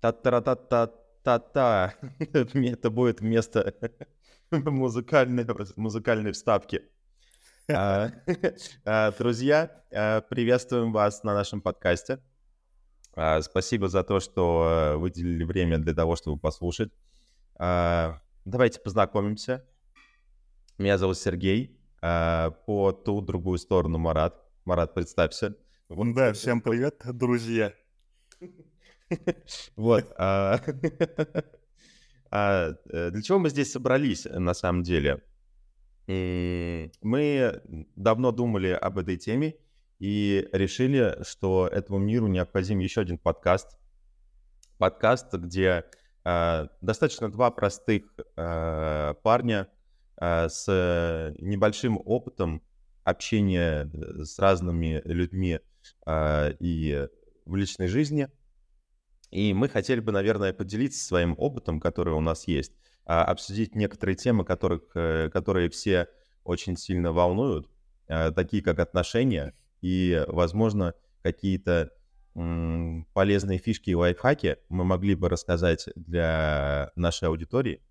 Та-та-та-та-та-та. Это будет вместо музыкальной, музыкальной вставки. А, а, друзья, а, приветствуем вас на нашем подкасте. Спасибо за то, что выделили время для того, чтобы послушать. Давайте познакомимся. Меня зовут Сергей. По ту другую сторону Марат. Марат, представься. Да, всем привет, друзья. Вот. А, а, э, для чего мы здесь собрались, на самом деле? Мы давно думали об этой теме и решили, что этому миру необходим еще один подкаст. Подкаст, где а, достаточно два простых парня с небольшим опытом общения с разными людьми и в личной жизни – и мы хотели бы, наверное, поделиться своим опытом, который у нас есть, а, обсудить некоторые темы, которых, э, которые все очень сильно волнуют, а, такие как отношения и, возможно, какие-то полезные фишки и лайфхаки мы могли бы рассказать для нашей аудитории.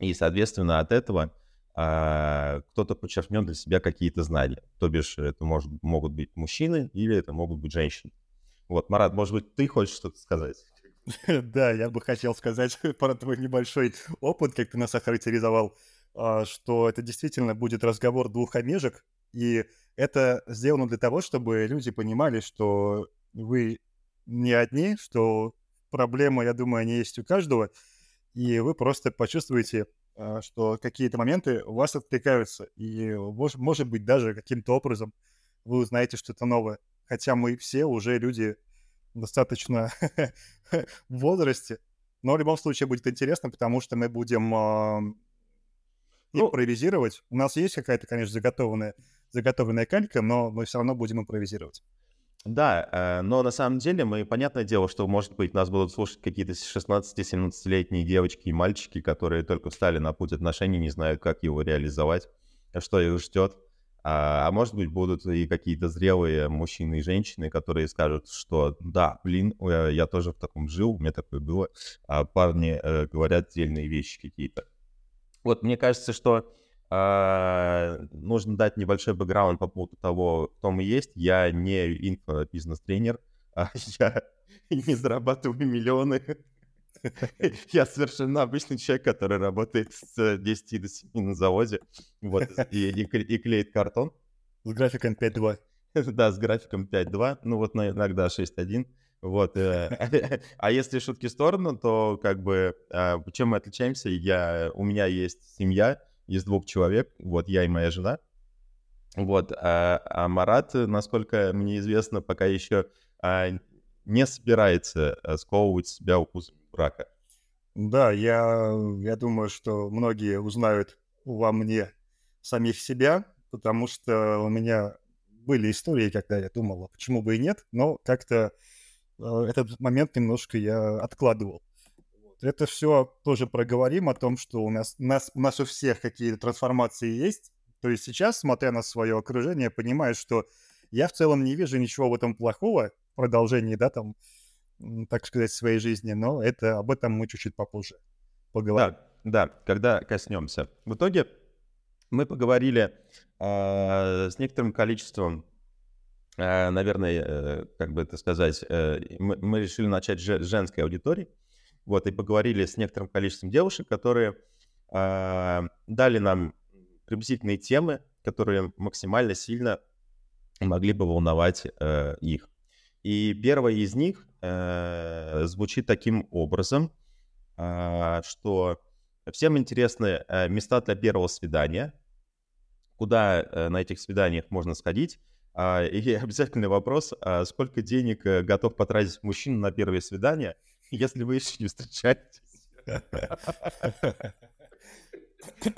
И, соответственно, от этого а, кто-то подчеркнет для себя какие-то знания. То бишь, это может, могут быть мужчины или это могут быть женщины. Вот, Марат, может быть, ты хочешь что-то сказать? Да, я бы хотел сказать про твой небольшой опыт, как ты нас охарактеризовал, а, что это действительно будет разговор двух омежек, и это сделано для того, чтобы люди понимали, что вы не одни, что проблемы, я думаю, они есть у каждого, и вы просто почувствуете, а, что какие-то моменты у вас откликаются, и, может быть, даже каким-то образом вы узнаете что-то новое хотя мы все уже люди достаточно в возрасте. Но в любом случае будет интересно, потому что мы будем э, импровизировать. У нас есть какая-то, конечно, заготовленная, заготовленная калька, но мы все равно будем импровизировать. Да, э, но на самом деле мы, понятное дело, что, может быть, нас будут слушать какие-то 16-17-летние девочки и мальчики, которые только встали на путь отношений, не знают, как его реализовать, что их ждет. А, а может быть, будут и какие-то зрелые мужчины и женщины, которые скажут, что да, блин, я, я тоже в таком жил, у меня такое было. А парни э, говорят отдельные вещи какие-то. Вот, мне кажется, что э, нужно дать небольшой бэкграунд по поводу того, кто мы есть. Я не инфобизнес-тренер, а я не зарабатываю миллионы. Я совершенно обычный человек, который работает с 10 до 7 на заводе, вот, и, и, и клеит картон. С графиком 5.2. Да, с графиком 5.2, ну вот иногда 6.1. Вот. Э, а если шутки в сторону, то как бы а, чем мы отличаемся? Я, у меня есть семья из двух человек, вот я и моя жена. Вот. А, а Марат, насколько мне известно, пока еще а, не собирается э, сковывать себя укусами брака. Да, я, я думаю, что многие узнают во мне самих себя, потому что у меня были истории, когда я думал, а почему бы и нет, но как-то э, этот момент немножко я откладывал. Это все тоже проговорим о том, что у нас, у нас, у нас у всех какие-то трансформации есть. То есть сейчас, смотря на свое окружение, понимаю, что я в целом не вижу ничего в этом плохого, продолжении, да, там, так сказать, своей жизни, но это об этом мы чуть-чуть попозже поговорим. Да, да, когда коснемся. В итоге мы поговорили э, с некоторым количеством, э, наверное, э, как бы это сказать, э, мы, мы решили начать с женской аудитории, вот, и поговорили с некоторым количеством девушек, которые э, дали нам приблизительные темы, которые максимально сильно могли бы волновать э, их. И первая из них э, звучит таким образом, э, что всем интересны э, места для первого свидания, куда э, на этих свиданиях можно сходить. Э, и обязательный вопрос, э, сколько денег э, готов потратить мужчина на первое свидание, если вы еще не встречаетесь.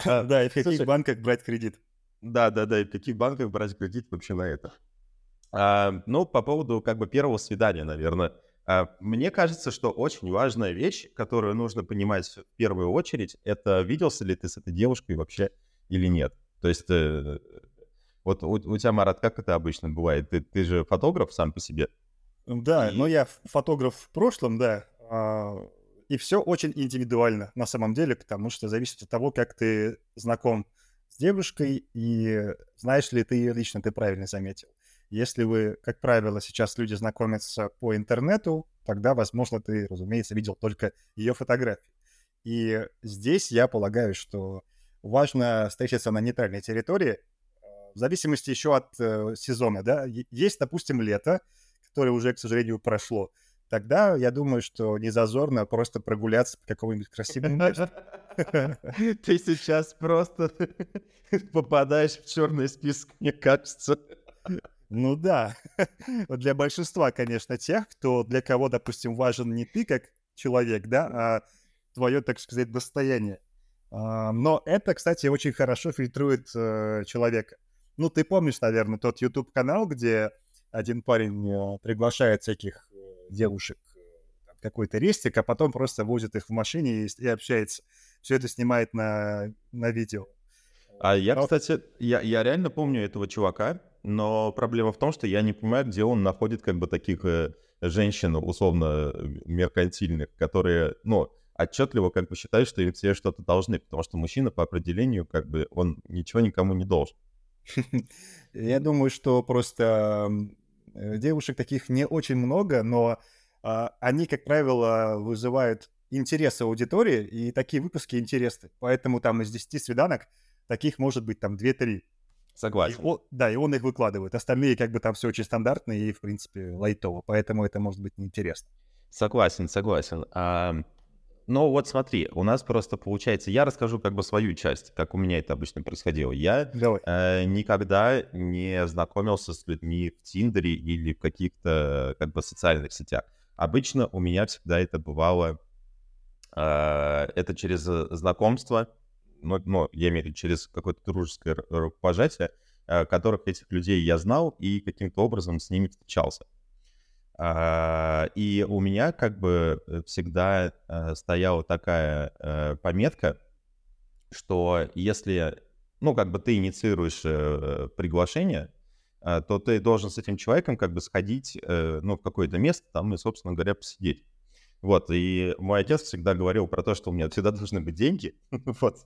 Да, и в каких банках брать кредит. Да, да, да, и в каких банках брать кредит вообще на это. А, ну, по поводу как бы первого свидания, наверное. А, мне кажется, что очень важная вещь, которую нужно понимать в первую очередь, это виделся ли ты с этой девушкой вообще или нет. То есть, э, вот у, у тебя, Марат, как это обычно бывает? Ты, ты же фотограф сам по себе. Да, и... но я фотограф в прошлом, да. А, и все очень индивидуально на самом деле, потому что зависит от того, как ты знаком с девушкой и знаешь ли ты ее лично, ты правильно заметил. Если вы, как правило, сейчас люди знакомятся по интернету, тогда, возможно, ты, разумеется, видел только ее фотографии. И здесь я полагаю, что важно встретиться на нейтральной территории, в зависимости еще от э, сезона, да. Есть, допустим, лето, которое уже, к сожалению, прошло. Тогда я думаю, что не зазорно просто прогуляться по какому-нибудь красивому месту. Ты сейчас просто попадаешь в черный список, мне кажется. Ну да. Для большинства, конечно, тех, кто для кого, допустим, важен не ты как человек, да, а твое, так сказать, достояние. А, но это, кстати, очень хорошо фильтрует э, человека. Ну, ты помнишь, наверное, тот YouTube-канал, где один парень э, приглашает всяких э, девушек в какой-то рестик, а потом просто возит их в машине и, и общается. Все это снимает на, на видео. А я, кстати, я, я реально помню этого чувака, но проблема в том, что я не понимаю, где он находит как бы таких э, женщин, условно, меркантильных, которые, ну, отчетливо как бы считают, что им все что-то должны, потому что мужчина по определению как бы он ничего никому не должен. Я думаю, что просто э, девушек таких не очень много, но а, они, как правило, вызывают интерес аудитории, и такие выпуски интересны. Поэтому там из 10 свиданок таких может быть там 2-3. Согласен. И он, да, и он их выкладывает. Остальные как бы там все очень стандартно и, в принципе, лайтово. Поэтому это может быть неинтересно. Согласен, согласен. А, но вот смотри, у нас просто получается, я расскажу как бы свою часть, как у меня это обычно происходило. Я э, никогда не знакомился с людьми в Тиндере или в каких-то как бы социальных сетях. Обычно у меня всегда это бывало, э, это через знакомство, но, но я имею в виду через какое-то дружеское рукопожатие, э, которых этих людей я знал и каким-то образом с ними встречался. А, и у меня как бы э, всегда э, стояла такая пометка, что если, ну, как бы ты инициируешь приглашение, то ты должен с этим человеком как бы сходить, ну, в какое-то место там и, собственно говоря, посидеть. Вот, и мой отец всегда говорил про то, что у меня всегда должны быть деньги, вот,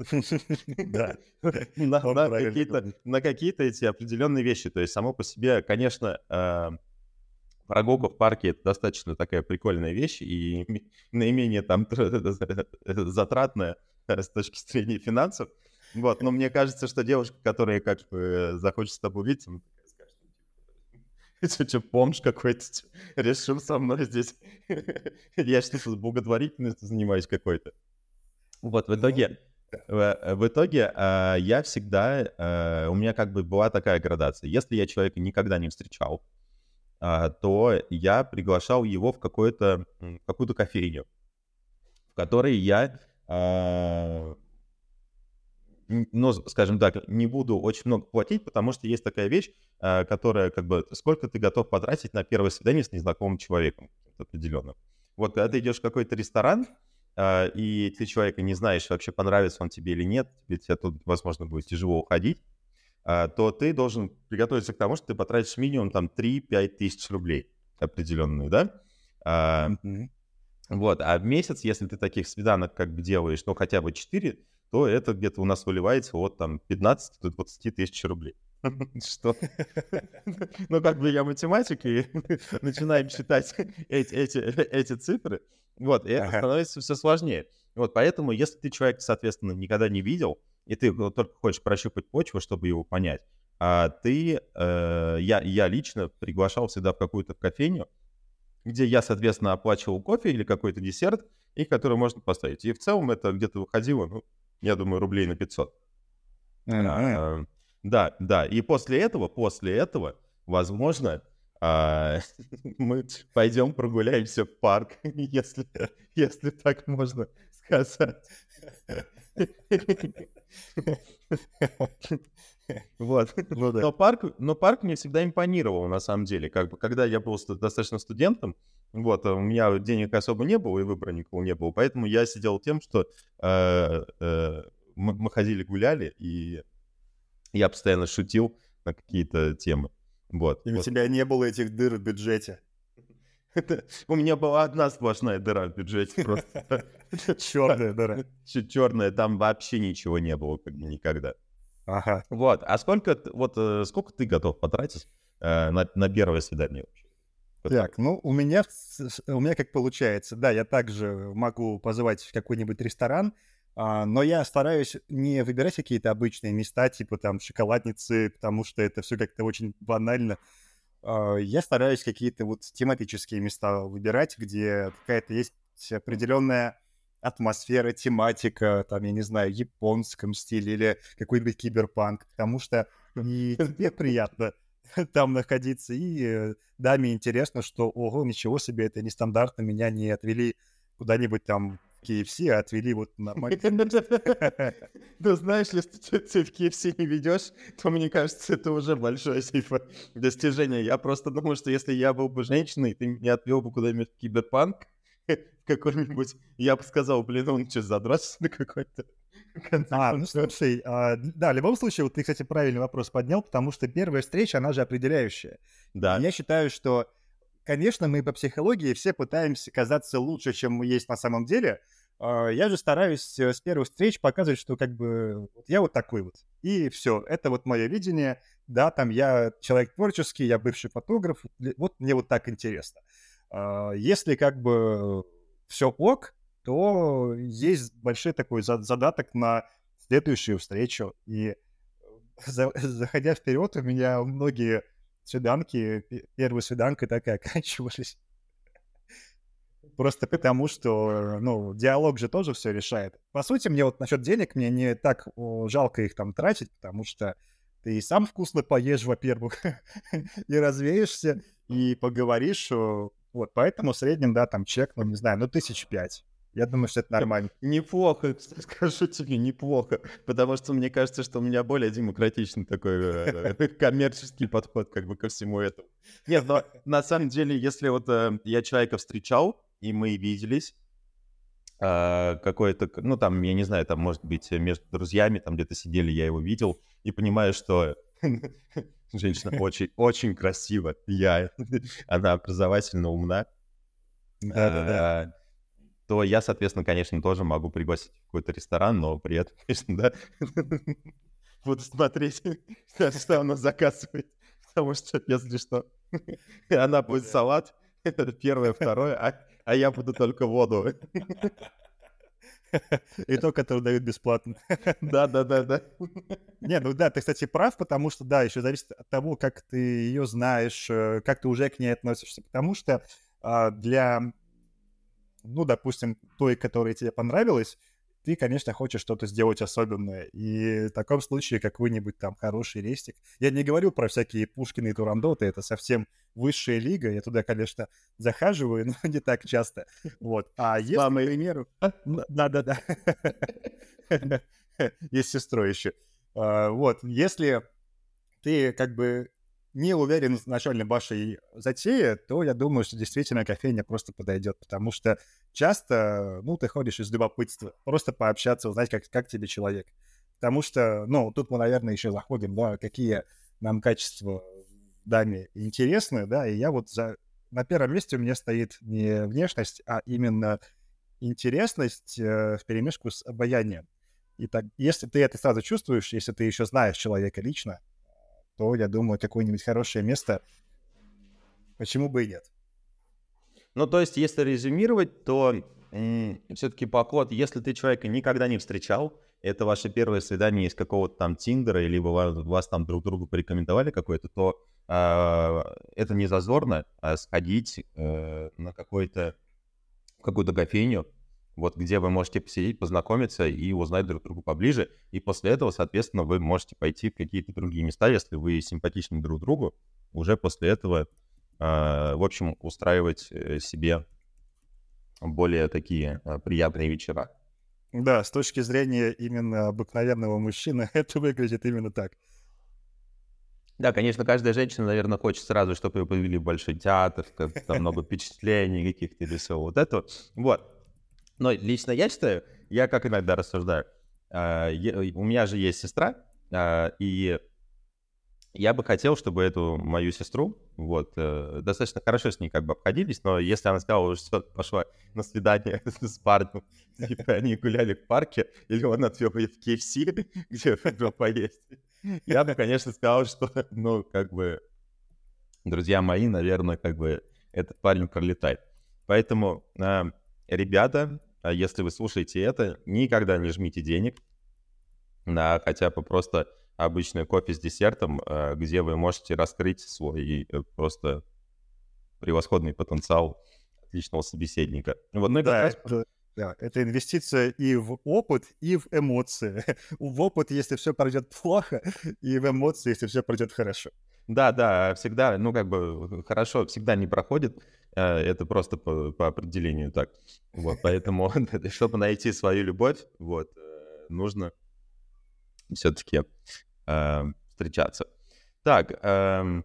да, на какие-то эти определенные вещи. То есть само по себе, конечно, прогулка в парке это достаточно такая прикольная вещь и наименее там затратная с точки зрения финансов. Вот, но мне кажется, что девушка, которая как бы захочет с тобой увидеть, она такая скажет, это что, бомж какой-то решил со мной здесь. Я что-то благотворительностью занимаюсь какой-то. Вот, в итоге, в, итоге э, я всегда, э, у меня как бы была такая градация. Если я человека никогда не встречал, а, то я приглашал его в какую-то какую-то кофейню, в которой я, а, ну, скажем так, не буду очень много платить, потому что есть такая вещь, а, которая как бы, сколько ты готов потратить на первое свидание с незнакомым человеком определенным. Вот когда ты идешь в какой-то ресторан, и ты человека не знаешь, вообще понравится он тебе или нет, тебе, тебе тут, возможно, будет тяжело уходить, а, то ты должен приготовиться к тому, что ты потратишь минимум там 3-5 тысяч рублей определенную, да? mm-hmm. Вот, а в месяц, если ты таких свиданок как бы делаешь, ну, хотя бы 4, то это где-то у нас выливается от там 15 до 20 тысяч рублей. Что? Ну, как бы я математик, и начинаем считать эти, эти, эти цифры. Вот, и это становится все сложнее. Вот, поэтому, если ты человек, соответственно, никогда не видел, и ты только хочешь прощупать почву, чтобы его понять, а ты, э, я, я лично приглашал всегда в какую-то кофейню, где я, соответственно, оплачивал кофе или какой-то десерт, и который можно поставить. И в целом это где-то выходило, ну, я думаю, рублей на 500. А, да, да. И после этого, после этого, возможно, а, мы пойдем прогуляемся в парк, если, если так можно сказать. Вот. Ну, да. но, парк, но парк мне всегда импонировал, на самом деле. Как бы, когда я был достаточно студентом, вот, у меня денег особо не было, и выбора никого не было. Поэтому я сидел тем, что э, э, мы, мы ходили, гуляли, и я постоянно шутил на какие-то темы. Вот. И вот. у тебя не было этих дыр в бюджете. У меня была одна сплошная дыра в бюджете просто. Черная дыра. Черная, там вообще ничего не было как бы никогда. Ага. Вот, а сколько, вот, э, сколько ты готов потратить э, на, на первое свидание вообще? Так, ну, у меня, у меня как получается, да, я также могу позвать в какой-нибудь ресторан, а, но я стараюсь не выбирать какие-то обычные места, типа там шоколадницы, потому что это все как-то очень банально. А, я стараюсь какие-то вот тематические места выбирать, где какая-то есть определенная атмосфера, тематика, там, я не знаю, японском стиле или какой-нибудь киберпанк, потому что и тебе приятно там находиться, и э, даме интересно, что, ого, ничего себе, это нестандартно, меня не отвели куда-нибудь там KFC, а отвели вот нормально. Ну, знаешь, если ты в KFC не ведешь, то, мне кажется, это уже большое типа, достижение. Я просто думаю, что если я был бы женщиной, ты меня отвел бы куда-нибудь в киберпанк, какой-нибудь, я бы сказал, блин, он что, задрался на какой-то а, ну слушай, а, да, в любом случае, вот ты, кстати, правильный вопрос поднял, потому что первая встреча, она же определяющая. Да. Я считаю, что конечно, мы по психологии все пытаемся казаться лучше, чем мы есть на самом деле. А, я же стараюсь э, с первых встреч показывать, что как бы я вот такой вот. И все, это вот мое видение. Да, там я человек творческий, я бывший фотограф, вот мне вот так интересно. А, если как бы все ок, то есть большой такой задаток на следующую встречу. И заходя вперед, у меня многие свиданки, первая свиданка так и оканчивались. Просто потому, что, ну, диалог же тоже все решает. По сути, мне вот насчет денег, мне не так жалко их там тратить, потому что ты и сам вкусно поешь, во-первых, и развеешься, и поговоришь. Вот, поэтому в среднем, да, там чек, ну, не знаю, ну, тысяч пять. Я думаю, что это нормально. Неплохо, скажу тебе, неплохо. Потому что мне кажется, что у меня более демократичный такой э, коммерческий подход как бы ко всему этому. Нет, но на самом деле, если вот э, я человека встречал, и мы виделись, э, какой-то, ну там, я не знаю, там, может быть, между друзьями, там где-то сидели, я его видел, и понимаю, что женщина очень, очень красива, я, она образовательно умна. Да-да-да то я, соответственно, конечно, тоже могу пригласить в какой-то ресторан, но при этом, конечно, да, буду смотреть, что она заказывает, потому что, если что, она будет салат, это первое, второе, а, а я буду только воду. И то, которое дают бесплатно. Да, да, да, да. Не, ну да, ты, кстати, прав, потому что, да, еще зависит от того, как ты ее знаешь, э, как ты уже к ней относишься. Потому что а, для ну, допустим, той, которая тебе понравилась, ты, конечно, хочешь что-то сделать особенное. И в таком случае какой-нибудь там хороший рестик. Я не говорю про всякие Пушкины и Турандоты, это совсем высшая лига. Я туда, конечно, захаживаю, но не так часто. Вот. А если, к примеру... Да-да-да. Есть сестрой еще. А, вот. Если ты как бы не уверен в начальной вашей затее, то я думаю, что действительно кофейня просто подойдет, потому что часто, ну, ты ходишь из любопытства, просто пообщаться, узнать, как, как тебе человек. Потому что, ну, тут мы, наверное, еще заходим, да, какие нам качества даме интересны, да, и я вот за... На первом месте у меня стоит не внешность, а именно интересность э, в перемешку с обаянием. И так, если ты это сразу чувствуешь, если ты еще знаешь человека лично, то, я думаю, какое-нибудь хорошее место, почему бы и нет. Ну, то есть, если резюмировать, то все-таки подход, если ты человека никогда не встречал, это ваше первое свидание из какого-то там Тиндера, либо вас, вас там друг другу порекомендовали какое-то, то э, это не зазорно а сходить э, на какой-то какую-то кофейню, вот где вы можете посидеть, познакомиться и узнать друг друга поближе. И после этого, соответственно, вы можете пойти в какие-то другие места, если вы симпатичны друг другу. Уже после этого, э, в общем, устраивать э, себе более такие э, приятные вечера. Да, с точки зрения именно обыкновенного мужчины, это выглядит именно так. Да, конечно, каждая женщина, наверное, хочет сразу, чтобы ее повели в большой театр, там много впечатлений каких-то или все вот это. Вот. Но лично я считаю, я как иногда рассуждаю, а, у меня же есть сестра, а, и я бы хотел, чтобы эту мою сестру, вот, э, достаточно хорошо с ней как бы обходились, но если она сказала, что пошла на свидание с парнем, типа они гуляли в парке, или он отвел ее в KFC, где хотел поесть, я бы, конечно, сказал, что, ну, как бы, друзья мои, наверное, как бы этот парень пролетает. Поэтому, э, ребята, а если вы слушаете это, никогда не жмите денег на хотя бы просто обычный кофе с десертом, э, где вы можете раскрыть свой э, просто превосходный потенциал отличного собеседника. Вот, ну, да, раз... это, да, это инвестиция и в опыт, и в эмоции. в опыт, если все пройдет плохо, и в эмоции, если все пройдет хорошо. Да, да, всегда, ну, как бы, хорошо всегда не проходит, это просто по, по определению так. Вот, поэтому, чтобы найти свою любовь, вот, нужно все-таки э, встречаться. Так, э,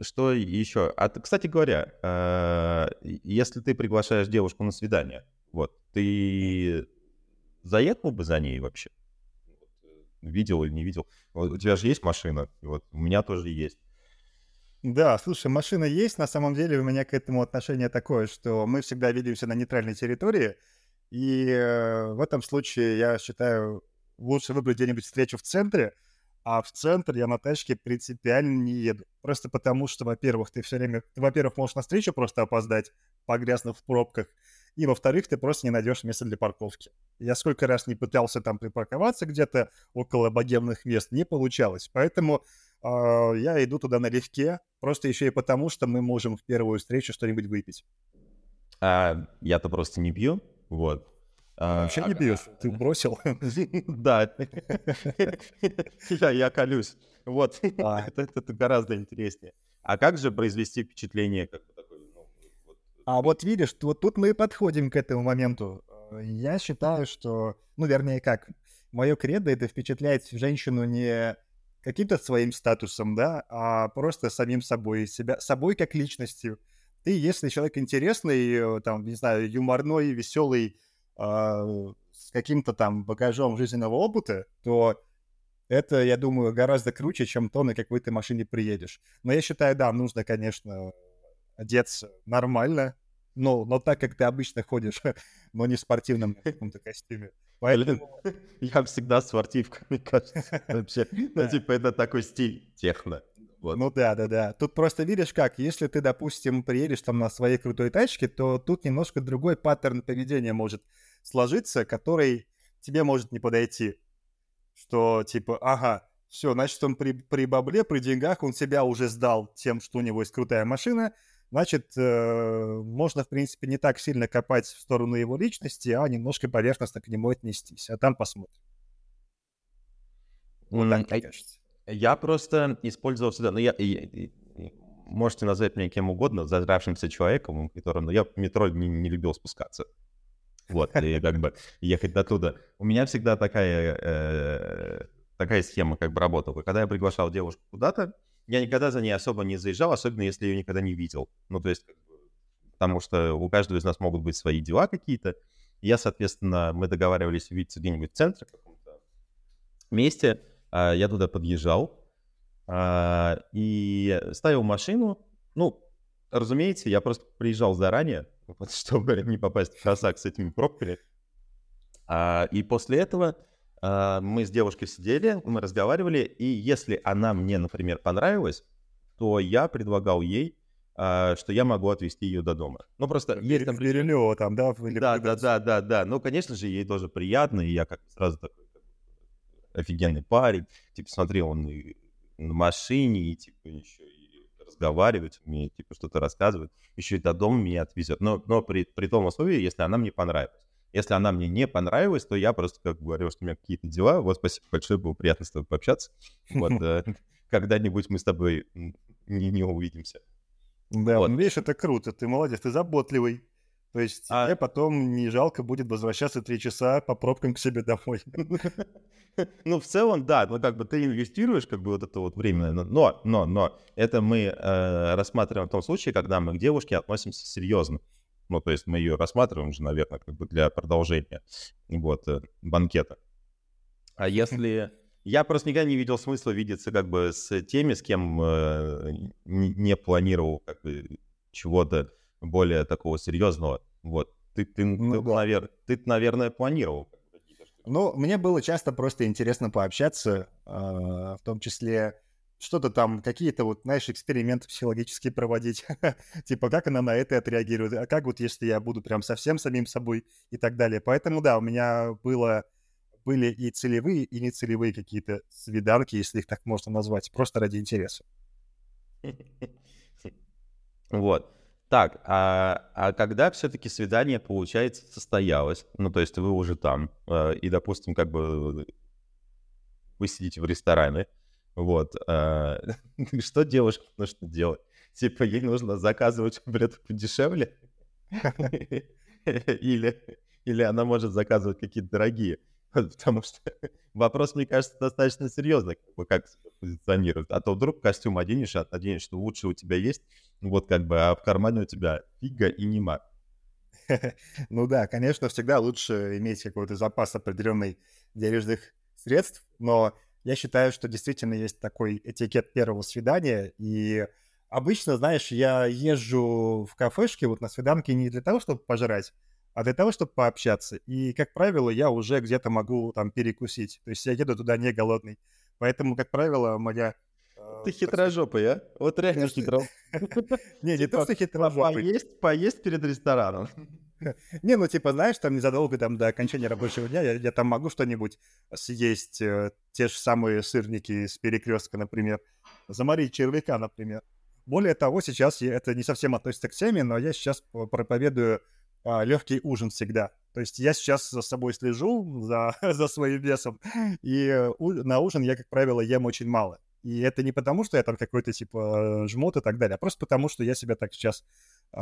что еще? А, кстати говоря, э, если ты приглашаешь девушку на свидание, вот, ты заехал бы за ней вообще? Видел или не видел? Вот, у тебя же есть машина, вот, у меня тоже есть. Да, слушай, машина есть. На самом деле у меня к этому отношение такое, что мы всегда видимся на нейтральной территории. И э, в этом случае я считаю, лучше выбрать где-нибудь встречу в центре, а в центр я на тачке принципиально не еду. Просто потому, что, во-первых, ты все время... Ты, во-первых, можешь на встречу просто опоздать, погрязнув в пробках, и, во-вторых, ты просто не найдешь места для парковки. Я сколько раз не пытался там припарковаться где-то около богемных мест, не получалось. Поэтому я иду туда налегке, просто еще и потому, что мы можем в первую встречу что-нибудь выпить. А, я-то просто не пью, вот. А, Вообще не бьешь, ты бросил. Да, я колюсь. Вот, а. это гораздо интереснее. А как же произвести впечатление как ну, А вот видишь, вот тут мы и подходим к этому моменту. Я считаю, что, ну, вернее, как, мое кредо — это впечатлять женщину не каким-то своим статусом, да, а просто самим собой, себя, собой как личностью. Ты, если человек интересный, там, не знаю, юморной, веселый, э, с каким-то там багажом жизненного опыта, то это, я думаю, гораздо круче, чем то, на какой ты машине приедешь. Но я считаю, да, нужно, конечно, одеться нормально, но, но так, как ты обычно ходишь, но не в спортивном каком-то костюме. Поэтому... Я всегда спортивка, мне кажется, вообще. Ну, типа, это такой стиль техно. Вот. Ну да, да, да. Тут просто видишь как, если ты, допустим, приедешь там на своей крутой тачке, то тут немножко другой паттерн поведения может сложиться, который тебе может не подойти. Что типа, ага, все, значит, он при, при бабле, при деньгах, он себя уже сдал тем, что у него есть крутая машина, значит, э, можно, в принципе, не так сильно копать в сторону его личности, а немножко поверхностно к нему отнестись, а там посмотрим. Вот так, мне кажется. Я просто использовал всегда, ну, я, я, можете назвать меня кем угодно, задравшимся человеком, которым, но я в метро не, не любил спускаться. Вот, и как бы ехать до туда. У меня всегда такая, э, такая схема как бы работала. Когда я приглашал девушку куда-то, я никогда за ней особо не заезжал, особенно если ее никогда не видел. Ну, то есть, потому что у каждого из нас могут быть свои дела какие-то. Я, соответственно, мы договаривались увидеться где-нибудь в центре, каком-то месте. А, я туда подъезжал а, и ставил машину. Ну, разумеется, я просто приезжал заранее, чтобы не попасть в просак с этими пробками. А, и после этого мы с девушкой сидели, мы разговаривали, и если она мне, например, понравилась, то я предлагал ей, а, что я могу отвезти ее до дома. Ну, просто есть там... Перелево там, да? Или да, да, да, да, да. Ну, конечно же, ей тоже приятно, и я как сразу такой офигенный парень. Типа, смотри, он и на машине, и типа еще разговаривать, умеет типа что-то рассказывать, еще и до дома меня отвезет. Но, но при, при том условии, если она мне понравилась. Если она мне не понравилась, то я просто как говорю, что у меня какие-то дела. Вот спасибо большое, было приятно с тобой пообщаться. Вот э, когда-нибудь мы с тобой не, не увидимся. Да, вот. видишь, это круто, ты молодец, ты заботливый. То есть а... тебе потом не жалко будет возвращаться три часа по пробкам к себе домой. Ну, в целом, да, ну, как бы ты инвестируешь, как бы, вот это вот время, но, но, но, это мы э, рассматриваем в том случае, когда мы к девушке относимся серьезно. Ну, то есть мы ее рассматриваем же, наверное, как бы для продолжения, вот, э, банкета. А если Я просто никогда не видел смысла видеться как бы с теми, с кем э, не планировал как бы чего-то более такого серьезного. Вот. Ты, ты, ну, ты, да. навер... ты, наверное, планировал. Ну, мне было часто просто интересно пообщаться, э, в том числе что-то там, какие-то вот, знаешь, эксперименты психологические проводить. типа, как она на это отреагирует, а как вот если я буду прям совсем самим собой и так далее. Поэтому, да, у меня было, были и целевые, и нецелевые какие-то свиданки, если их так можно назвать, просто ради интереса. Вот. Так, а, а когда все-таки свидание, получается, состоялось, ну, то есть вы уже там, э, и, допустим, как бы вы сидите в ресторане, вот. А, что девушке нужно делать? Типа, ей нужно заказывать билеты подешевле? Или, или она может заказывать какие-то дорогие? Потому что вопрос, мне кажется, достаточно серьезный, как, бы, себя позиционируют. А то вдруг костюм оденешь, а оденешь, что лучше у тебя есть, вот как бы, а в кармане у тебя фига и нема. Ну да, конечно, всегда лучше иметь какой-то запас определенный денежных средств, но я считаю, что действительно есть такой этикет первого свидания, и обычно, знаешь, я езжу в кафешке вот на свиданке не для того, чтобы пожрать, а для того, чтобы пообщаться. И, как правило, я уже где-то могу там перекусить. То есть я еду туда не голодный. Поэтому, как правило, моя... Э, Ты хитрожопый, а? Вот реально хитро. Не, не то, что хитрожопый. Поесть перед рестораном. Не, ну типа, знаешь, там незадолго там, до окончания рабочего дня я, я там могу что-нибудь съесть, э, те же самые сырники с перекрестка, например, заморить червяка, например. Более того, сейчас я, это не совсем относится к теме, но я сейчас проповедую а, легкий ужин всегда. То есть я сейчас за собой слежу, за, за своим весом, и э, у, на ужин я, как правило, ем очень мало. И это не потому, что я там какой-то типа жмот и так далее, а просто потому, что я себя так сейчас э,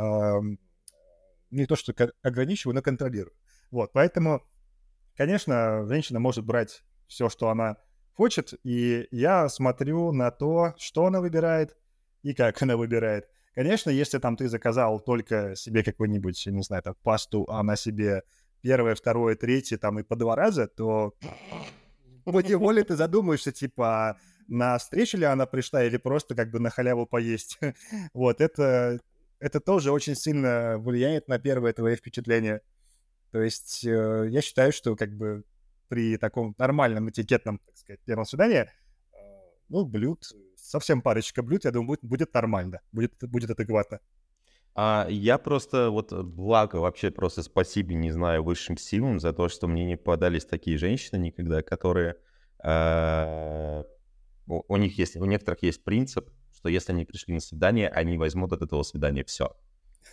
не то что ограничиваю, но контролирую. Вот, поэтому, конечно, женщина может брать все, что она хочет, и я смотрю на то, что она выбирает и как она выбирает. Конечно, если там ты заказал только себе какой-нибудь, не знаю, там, пасту, а на себе первое, второе, третье, там, и по два раза, то по неволе ты задумаешься, типа, на встречу ли она пришла или просто как бы на халяву поесть. вот, это это тоже очень сильно влияет на первое твое впечатление. То есть э, я считаю, что как бы при таком нормальном этикетном, так сказать, первом свидании, э, ну, блюд, совсем парочка блюд, я думаю, будет, будет нормально, будет, будет адекватно. А я просто, вот, благо, вообще просто спасибо, не знаю, высшим силам за то, что мне не попадались такие женщины никогда, которые... Э, у них есть, у некоторых есть принцип, что если они пришли на свидание, они возьмут от этого свидания все.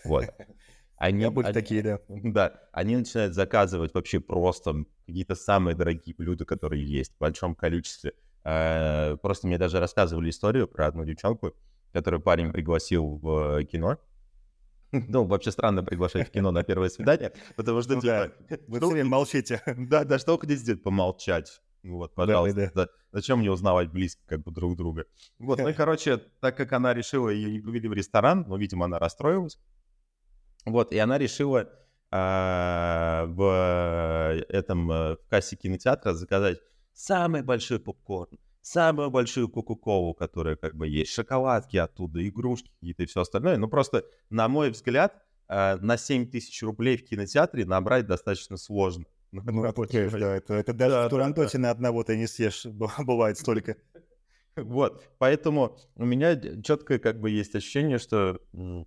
Вот. Они, были они, такие, да. Да, они начинают заказывать вообще просто какие-то самые дорогие блюда, которые есть в большом количестве. Э, просто мне даже рассказывали историю про одну девчонку, которую парень пригласил в кино. Ну, вообще странно приглашать в кино на первое свидание, потому что, ну типа... Вы все молчите. Да, да, что хотите сделать? Помолчать. Вот, пожалуйста. Да, да. Зачем мне узнавать близко как бы друг друга? Вот, ну и, короче, так как она решила, ее не повели в ресторан, но, видимо, она расстроилась. Вот, и она решила а, в этом э, в кассе кинотеатра заказать самый большой попкорн, самую большую кока-колу, которая как бы есть, шоколадки оттуда, игрушки какие-то и все остальное. Ну, просто, на мой взгляд, а, на 7 тысяч рублей в кинотеатре набрать достаточно сложно. Ну, ну окей, да, это, это даже да, в Турандоте да, да. на одного ты не съешь, бывает столько. Вот, поэтому у меня четкое как бы есть ощущение, что, ну,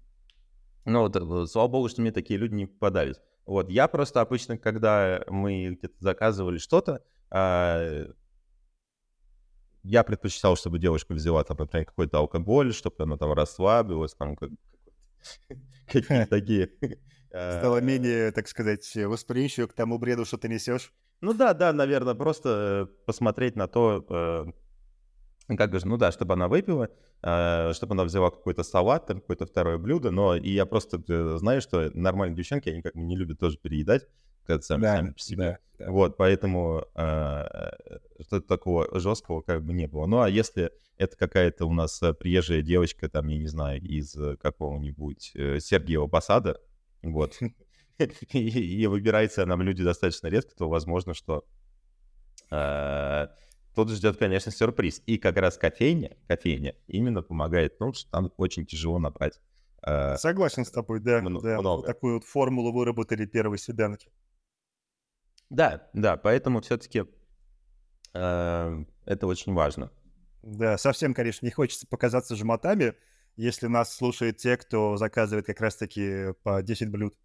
вот, э, слава богу, что мне такие люди не попадались. Вот, я просто обычно, когда мы где-то заказывали что-то, а, я предпочитал, чтобы девушка взяла там, например, какой-то алкоголь, чтобы она там расслабилась, там, как, какие-то такие Стало э, менее, так сказать, восприимчиво к тому бреду, что ты несешь. Ну да, да, наверное, просто э, посмотреть на то, э, как же, ну да, чтобы она выпила, чтобы она взяла какой-то салат, там какое-то второе блюдо, но и я просто знаю, что нормальные девчонки, они как бы не любят тоже переедать, когда сами, да, сами по себе. Да, да. Вот, поэтому что-то такого жесткого как бы не было. Ну а если это какая-то у нас приезжая девочка, там, я не знаю, из какого-нибудь Сергиева Посада, вот. И, выбирается нам люди достаточно редко, то возможно, что э, тут ждет, конечно, сюрприз. И как раз кофейня, кофейня именно помогает в том, что там очень тяжело набрать. Э, Согласен с тобой, да. М- да. Много. Вот такую вот формулу выработали первые свиданки. Да, да, поэтому все-таки э, это очень важно. Да, совсем, конечно, не хочется показаться жмотами, если нас слушают те, кто заказывает как раз-таки по 10 блюд.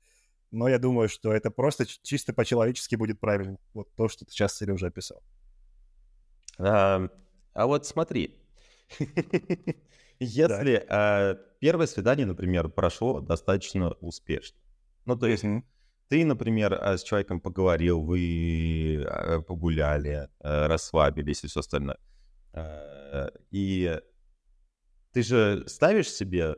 Но я думаю, что это просто чисто по-человечески будет правильно. Вот то, что ты сейчас, Сережа, описал. А, а вот смотри, если а, первое свидание, например, прошло достаточно успешно, ну то есть ты, например, а, с человеком поговорил, вы а, погуляли, расслабились и все остальное, и ты же ставишь себе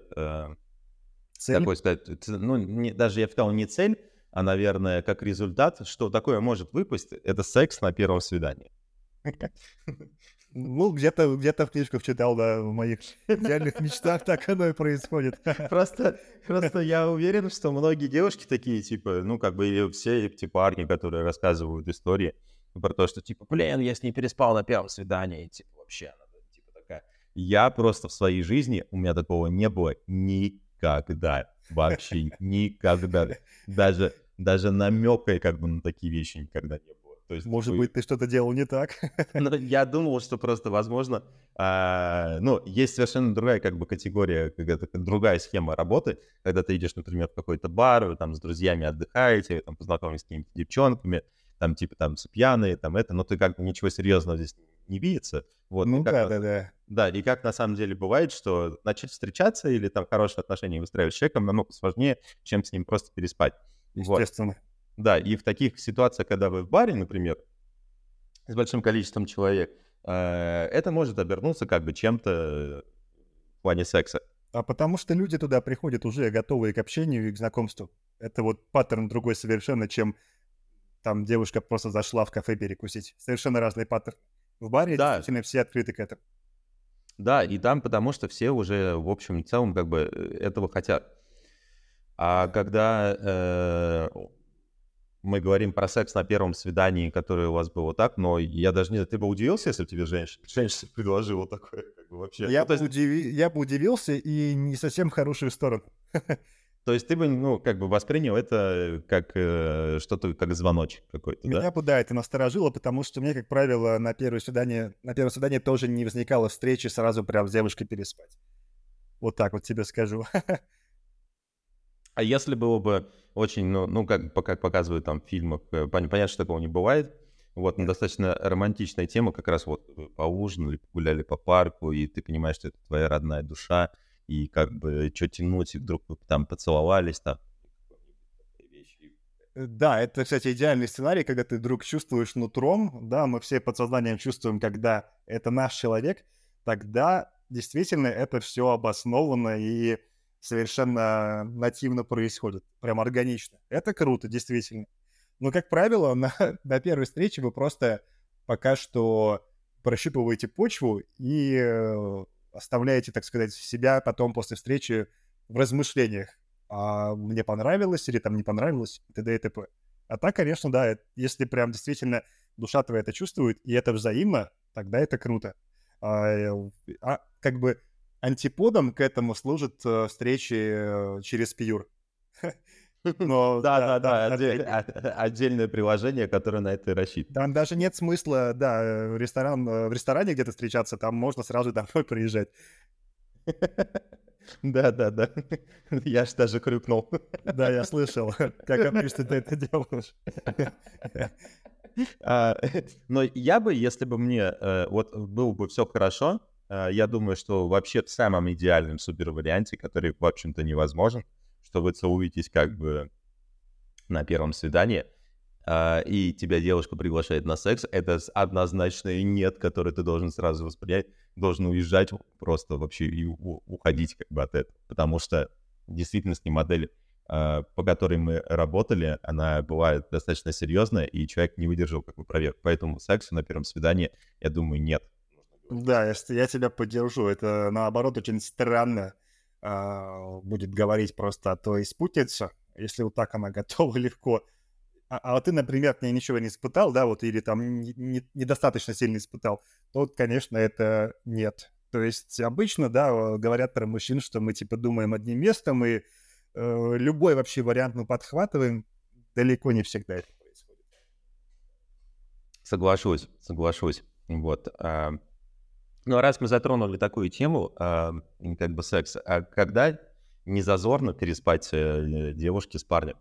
цель? Такой сказать, ну, не, даже я сказал не цель, а, наверное, как результат, что такое может выпасть, это секс на первом свидании. Ну, где-то где в книжках читал, да, в моих идеальных мечтах так оно и происходит. Просто, просто я уверен, что многие девушки такие, типа, ну, как бы, или все эти парни, которые рассказывают истории про то, что, типа, блин, я с ней переспал на первом свидании, типа, вообще, типа. Я просто в своей жизни, у меня такого не было никогда, вообще никогда. Даже, даже намека, как бы, на такие вещи никогда не было. То есть, Может быть, ты что-то делал не так? Ну, я думал, что просто, возможно, а, ну, есть совершенно другая как бы категория, какая-то другая схема работы, когда ты идешь, например, в какой-то бар, там с друзьями отдыхаете, там познакомились с какими-то девчонками, там типа там с пьяные, там это, но ты как бы ничего серьезного здесь не видится. Вот, ну да, да, да. Да, и как на самом деле бывает, что начать встречаться или там хорошие отношения выстраивать с человеком намного сложнее, чем с ним просто переспать. Естественно. Вот. Да, и в таких ситуациях, когда вы в баре, например, с большим количеством человек, э, это может обернуться как бы чем-то в плане секса. А потому что люди туда приходят уже готовые к общению и к знакомству. Это вот паттерн другой совершенно, чем там девушка просто зашла в кафе перекусить. Совершенно разный паттерн. В баре да. действительно все открыты к этому. Да, и там потому что все уже, в общем и целом, как бы э, этого хотят. А когда э, мы говорим про секс на первом свидании, которое у вас было так, но я даже не знаю, ты бы удивился, если бы тебе женщина, женщина предложила такое, как бы вообще? Я, ну, бы есть... удиви... я бы удивился и не совсем в хорошую сторону. То есть ты бы, ну, как бы воспринял это как э, что-то, как звоночек какой-то, Меня да? бы, да, это насторожило, потому что мне, как правило, на первое свидание, на первое свидание тоже не возникало встречи сразу прям с девушкой переспать. Вот так вот тебе скажу. А если было бы очень, ну, ну как, как показывают там в фильмах, э, понятно, что такого не бывает, вот, но достаточно романтичная тема, как раз вот поужинали, погуляли по парку, и ты понимаешь, что это твоя родная душа, и как бы что тянуть, и вдруг вы там поцеловались, там, э, да, это, кстати, идеальный сценарий, когда ты вдруг чувствуешь нутром, да, мы все подсознанием чувствуем, когда это наш человек, тогда действительно это все обосновано и совершенно нативно происходит, прям органично. Это круто, действительно. Но, как правило, на, на первой встрече вы просто пока что прощупываете почву и э, оставляете, так сказать, себя потом после встречи в размышлениях. А мне понравилось или там не понравилось, и т.д. и т.п. А так, конечно, да, если прям действительно душа твоя это чувствует, и это взаимно, тогда это круто. А, э, а как бы антиподом к этому служат э, встречи э, через Пьюр. Но, да, да, да, отдель, отдельное приложение, которое на это рассчитано. Там даже нет смысла, да, э, ресторан, э, в ресторане где-то встречаться, там можно сразу домой приезжать. Да, да, да. Я ж даже крюкнул. Да, я слышал, как обычно ты это делаешь. А, но я бы, если бы мне э, вот было бы все хорошо, а, я думаю, что вообще в самом идеальном супер варианте, который, в общем-то, невозможен, что вы целуетесь как бы на первом свидании, а, и тебя девушка приглашает на секс, это однозначно нет, который ты должен сразу воспринять, должен уезжать просто вообще и уходить как бы от этого, потому что в действительности модель, а, по которой мы работали, она бывает достаточно серьезная, и человек не выдержал как бы проверку, поэтому сексу на первом свидании, я думаю, нет. Да, если я тебя поддержу. Это, наоборот, очень странно а, будет говорить просто о той спутнице, если вот так она готова легко а, а ты, например, к ней ничего не испытал, да, вот, или там не, не, недостаточно сильно испытал, то, конечно, это нет. То есть обычно, да, говорят про мужчин, что мы, типа, думаем одним местом, и э, любой вообще вариант мы подхватываем, далеко не всегда это происходит. Соглашусь, соглашусь. Вот. А, ну, а раз мы затронули такую тему, а, как бы секс, а когда не зазорно переспать э, девушке с парнем?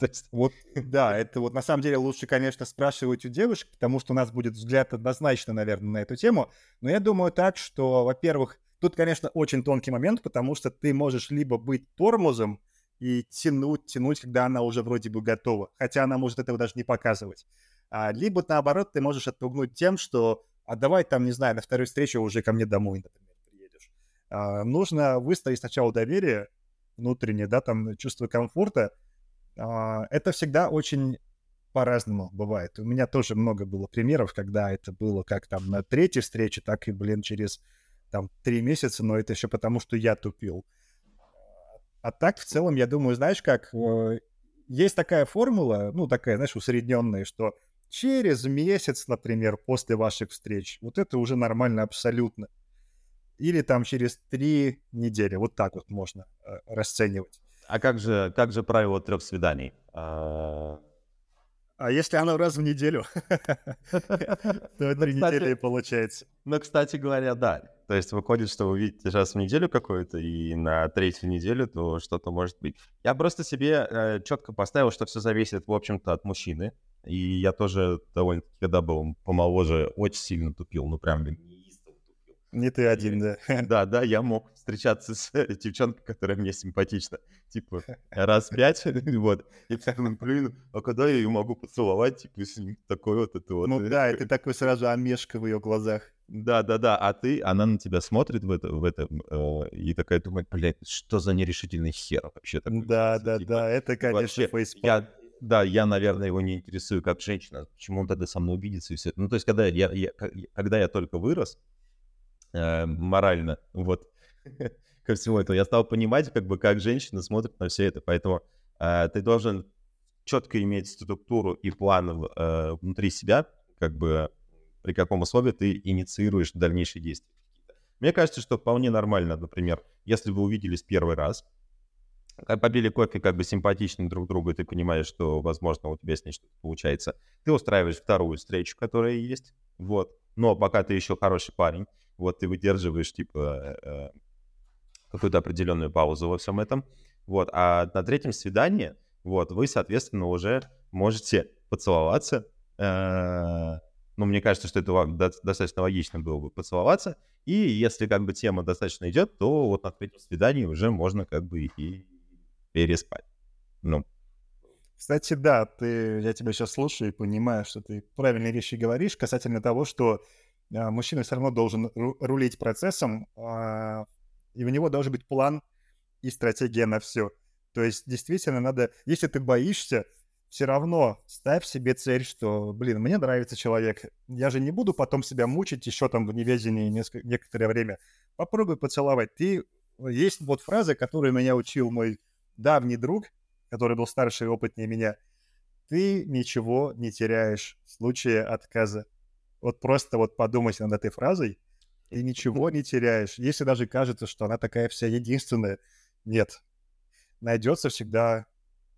Вот, да, это вот на самом деле лучше, конечно, спрашивать у девушек, потому что у нас будет взгляд однозначно, наверное, на эту тему. Но я думаю так, что, во-первых, тут, конечно, очень тонкий момент, потому что ты можешь либо быть тормозом и тянуть, тянуть, когда она уже вроде бы готова, хотя она может этого даже не показывать. А, либо, наоборот, ты можешь отпугнуть тем, что а давай там, не знаю, на второй встрече уже ко мне домой, например, приедешь. А, нужно выстроить сначала доверие внутреннее, да, там чувство комфорта, а, это всегда очень по-разному бывает. У меня тоже много было примеров, когда это было как там на третьей встрече, так и, блин, через там три месяца, но это еще потому, что я тупил. А так, в целом, я думаю, знаешь, как э, есть такая формула, ну, такая, знаешь, усредненная, что через месяц, например, после ваших встреч, вот это уже нормально абсолютно. Или там через три недели, вот так вот можно э, расценивать. А как же, как же правило трех свиданий? А, а если оно раз в неделю, то три недели получается. Ну, кстати говоря, да. То есть выходит, что вы видите раз в неделю какую-то, и на третью неделю то что-то может быть. Я просто себе э, четко поставил, что все зависит, в общем-то, от мужчины. И я тоже довольно-таки, когда был помоложе, очень сильно тупил. Ну, прям не ты один, да. Да, да, я мог встречаться с девчонкой, которая мне симпатична. Типа, раз пять, вот. И потом, блин, а когда я ее могу поцеловать, типа, такой вот это вот. Ну да, и ты такой сразу омешка в ее глазах. Да, да, да. А ты, она на тебя смотрит в, это, в этом э, и такая думает, блядь, что за нерешительный хер вообще такой. Да, да, типа, да, это, конечно. Я, да, я, наверное, его не интересую как женщина. Почему он тогда со мной увидится и все. Ну, то есть, когда я, я, когда я только вырос, э, морально, вот, ко всему этому. Я стал понимать, как бы, как женщина смотрит на все это, поэтому э, ты должен четко иметь структуру и план э, внутри себя, как бы, при каком условии ты инициируешь дальнейшие действия. Мне кажется, что вполне нормально, например, если вы увиделись первый раз, побили кофе, как бы симпатичны друг другу, и ты понимаешь, что, возможно, у тебя с ней что-то получается. Ты устраиваешь вторую встречу, которая есть, вот. Но пока ты еще хороший парень, вот ты выдерживаешь, типа, э, какую-то определенную паузу во всем этом, вот, а на третьем свидании, вот, вы, соответственно, уже можете поцеловаться, э, ну, мне кажется, что это достаточно логично было бы поцеловаться, и если как бы тема достаточно идет, то вот на третьем свидании уже можно как бы и переспать. Ну, кстати, да, ты, я тебя сейчас слушаю и понимаю, что ты правильные вещи говоришь касательно того, что а, мужчина все равно должен рулить процессом, а, и у него должен быть план и стратегия на все. То есть действительно надо, если ты боишься, все равно ставь себе цель, что, блин, мне нравится человек, я же не буду потом себя мучить еще там в неведении несколько, некоторое время. Попробуй поцеловать. Ты есть вот фраза, которую меня учил мой давний друг, который был старше и опытнее меня. Ты ничего не теряешь в случае отказа. Вот просто вот подумать над этой фразой, и ничего не теряешь. Если даже кажется, что она такая вся единственная, нет. Найдется всегда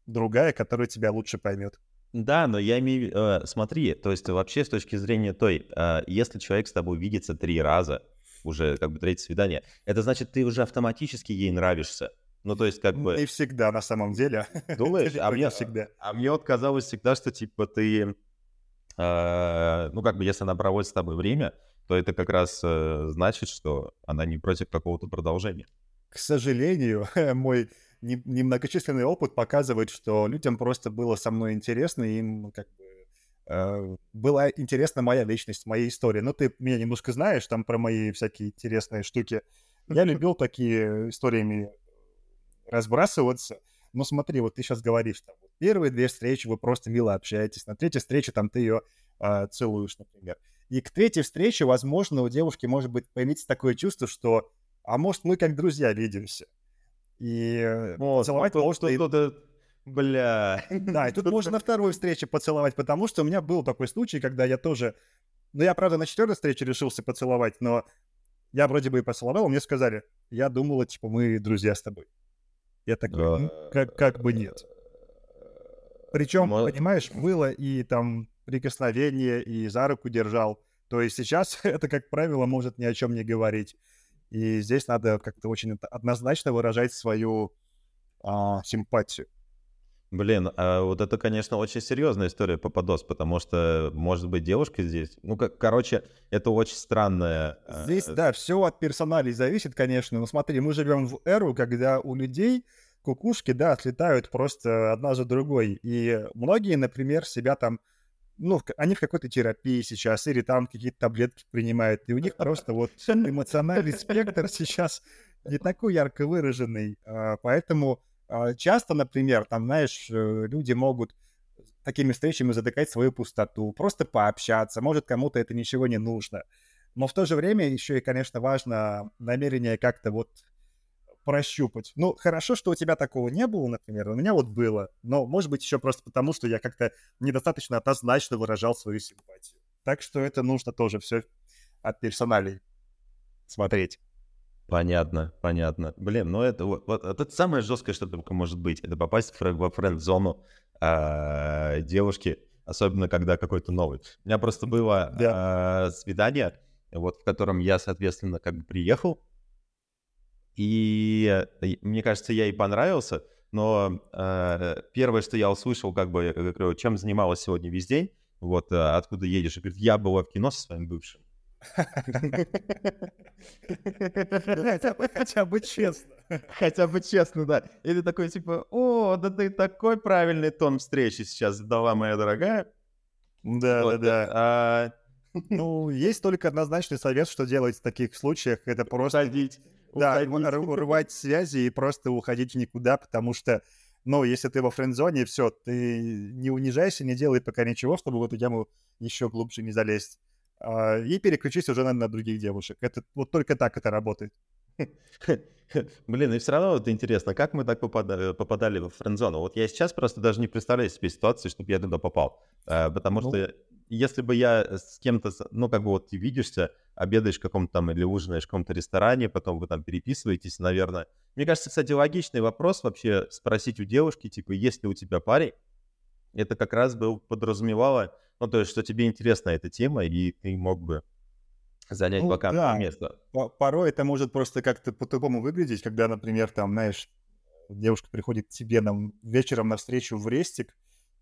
другая, которая тебя лучше поймет. Да, но я имею... Э, смотри, то есть вообще с точки зрения той, э, если человек с тобой видится три раза, уже как бы третье свидание, это значит, ты уже автоматически ей нравишься. Ну, то есть, как бы... И всегда, на самом деле. Думаешь? А мне, всегда. а мне вот казалось всегда, что, типа, ты Э, ну, как бы, если она проводит с тобой время, то это как раз э, значит, что она не против какого-то продолжения. К сожалению, мой немногочисленный опыт показывает, что людям просто было со мной интересно, и им как бы э, была интересна моя личность, моя история. Ну, ты меня немножко знаешь там про мои всякие интересные штуки. Я любил такие историями разбрасываться. Но смотри, вот ты сейчас говоришь, там, первые две встречи вы просто мило общаетесь, на третьей встрече там ты ее э, целуешь, например. И к третьей встрече, возможно, у девушки может быть появиться такое чувство, что, а может, мы как друзья видимся. И вот, целовать ну, может... Тут, тут, Бля. Да, и тут можно на второй встрече поцеловать, потому что у меня был такой случай, когда я тоже... Ну, я, правда, на четвертой встрече решился поцеловать, но я вроде бы и поцеловал, мне сказали, я думала, типа, мы друзья с тобой. Я такой, ну, как, как бы нет. Причем, Мол... понимаешь, было и там прикосновение, и за руку держал. То есть сейчас это, как правило, может ни о чем не говорить. И здесь надо как-то очень однозначно выражать свою а, симпатию. Блин, а вот это, конечно, очень серьезная история Пападос, потому что, может быть, девушка здесь... Ну, как, короче, это очень странная... Здесь, э, да, все от персоналей зависит, конечно. Но смотри, мы живем в эру, когда у людей кукушки, да, отлетают просто одна за другой. И многие, например, себя там... Ну, они в какой-то терапии сейчас, или там какие-то таблетки принимают, и у них просто вот эмоциональный спектр сейчас не такой ярко выраженный. А, поэтому часто, например, там, знаешь, э, люди могут такими встречами затыкать свою пустоту, просто пообщаться, может, кому-то это ничего не нужно. Но в то же время еще и, конечно, важно намерение как-то вот прощупать. Ну, хорошо, что у тебя такого не было, например, у меня вот было, но, может быть, еще просто потому, что я как-то недостаточно однозначно выражал свою симпатию. Так что это нужно тоже все от персоналей смотреть. Понятно, понятно. Блин, ну это вот, вот это самое жесткое, что только может быть. Это попасть в, во френд-зону э, девушки, особенно когда какой-то новый. У меня просто было да. э, свидание, вот в котором я, соответственно, как бы приехал, и мне кажется, я ей понравился, но э, первое, что я услышал, как бы, я говорю, чем занималась сегодня весь день, вот, э, откуда едешь, и говорит, я была в кино со своим бывшим. Хотя бы, хотя бы честно. Хотя бы честно, да. И ты такой, типа, о, да ты такой правильный тон встречи сейчас задала, моя дорогая. Да, вот, да, да. А... Ну, есть только однозначный совет, что делать в таких случаях. Это просто... Уходить. Да, урвать связи и просто уходить никуда, потому что, ну, если ты во френд-зоне, все, ты не унижайся, не делай пока ничего, чтобы в эту тему еще глубже не залезть. А, и переключись уже на, на других девушек. Это вот только так это работает. Блин, и все равно вот интересно, как мы так попадали, попадали в френд-зону? Вот я сейчас просто даже не представляю себе ситуации, чтобы я туда попал. А, потому ну, что если бы я с кем-то, ну, как бы вот ты видишься, обедаешь в каком-то там или ужинаешь в каком-то ресторане, потом вы там переписываетесь, наверное. Мне кажется, кстати, логичный вопрос вообще спросить у девушки, типа, есть ли у тебя парень? Это как раз бы подразумевало, ну, то есть, что тебе интересна эта тема, и ты мог бы занять ну, вакантное да. место. Порой это может просто как-то по-тупому выглядеть, когда, например, там, знаешь, девушка приходит к тебе нам вечером на встречу в рестик.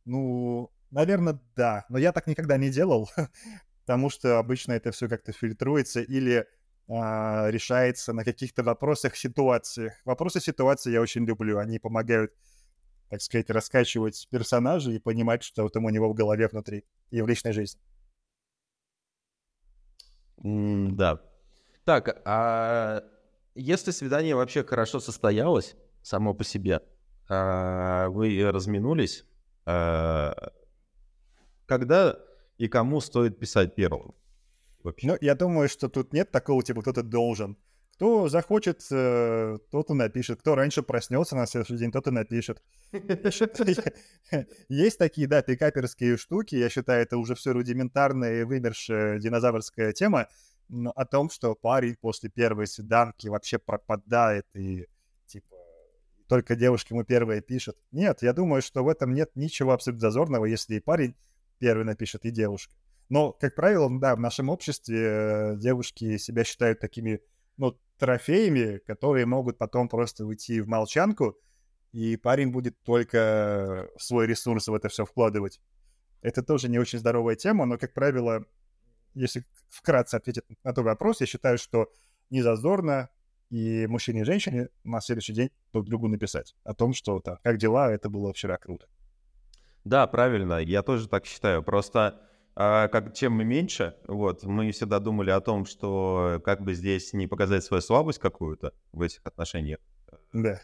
Ну, наверное, да. Но я так никогда не делал, потому что обычно это все как-то фильтруется или а, решается на каких-то вопросах, ситуациях. Вопросы ситуации я очень люблю. Они помогают так сказать, раскачивать персонажа и понимать, что там у него в голове внутри и в личной жизни. Mm, да. Так, а если свидание вообще хорошо состоялось само по себе, а вы разминулись, а когда и кому стоит писать первым? Вообще? Ну, я думаю, что тут нет такого, типа, кто-то должен. Кто захочет, э, тот и напишет. Кто раньше проснется на следующий день, тот и напишет. Есть такие, да, пикаперские штуки. Я считаю, это уже все рудиментарная и вымершая динозаврская тема о том, что парень после первой свиданки вообще пропадает и типа только девушки ему первые пишут. Нет, я думаю, что в этом нет ничего абсолютно зазорного, если и парень первый напишет, и девушка. Но, как правило, да, в нашем обществе э, девушки себя считают такими, ну, трофеями, которые могут потом просто уйти в молчанку, и парень будет только свой ресурс в это все вкладывать. Это тоже не очень здоровая тема, но, как правило, если вкратце ответить на твой вопрос, я считаю, что не зазорно и мужчине и женщине на следующий день друг другу написать о том, что так, как дела, это было вчера круто. Да, правильно, я тоже так считаю. Просто а, как, чем мы меньше, вот, мы всегда думали о том, что как бы здесь не показать свою слабость какую-то в этих отношениях. Да.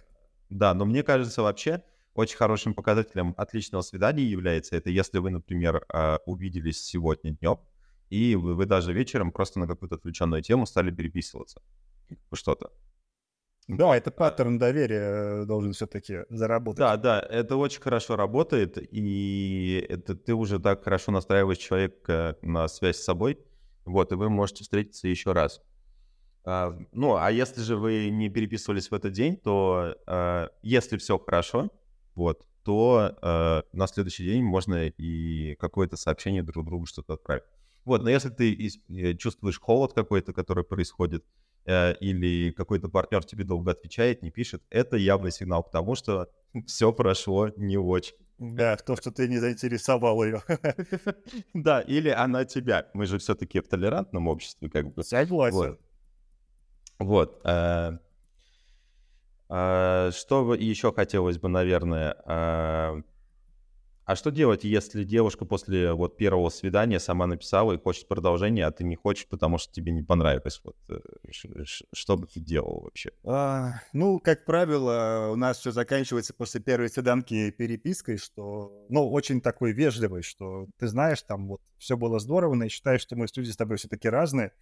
Да, но мне кажется, вообще очень хорошим показателем отличного свидания является это, если вы, например, а, увиделись сегодня днем, и вы, вы даже вечером просто на какую-то отвлеченную тему стали переписываться. Что-то. Да, это паттерн доверия э, должен все-таки заработать. Да, да, это очень хорошо работает, и это ты уже так хорошо настраиваешь человека на связь с собой, вот, и вы можете встретиться еще раз. А, ну, а если же вы не переписывались в этот день, то а, если все хорошо, вот, то а, на следующий день можно и какое-то сообщение друг другу что-то отправить. Вот, но если ты э, чувствуешь холод какой-то, который происходит, Э, или какой-то партнер тебе долго отвечает, не пишет, это явный сигнал к тому, что все прошло не очень. Да, то, что ты не заинтересовал ее. Да, или она тебя. Мы же все-таки в толерантном обществе, как бы. Согласен. Вот. Э, э, что еще хотелось бы, наверное, а что делать, если девушка после вот первого свидания сама написала и хочет продолжения, а ты не хочешь, потому что тебе не понравилось? Вот э, что бы ты делал вообще? А, ну, как правило, у нас все заканчивается после первой свиданки перепиской, что, ну, очень такой вежливый, что ты знаешь, там вот все было здорово, но я считаю, что мы люди с тобой все-таки разные.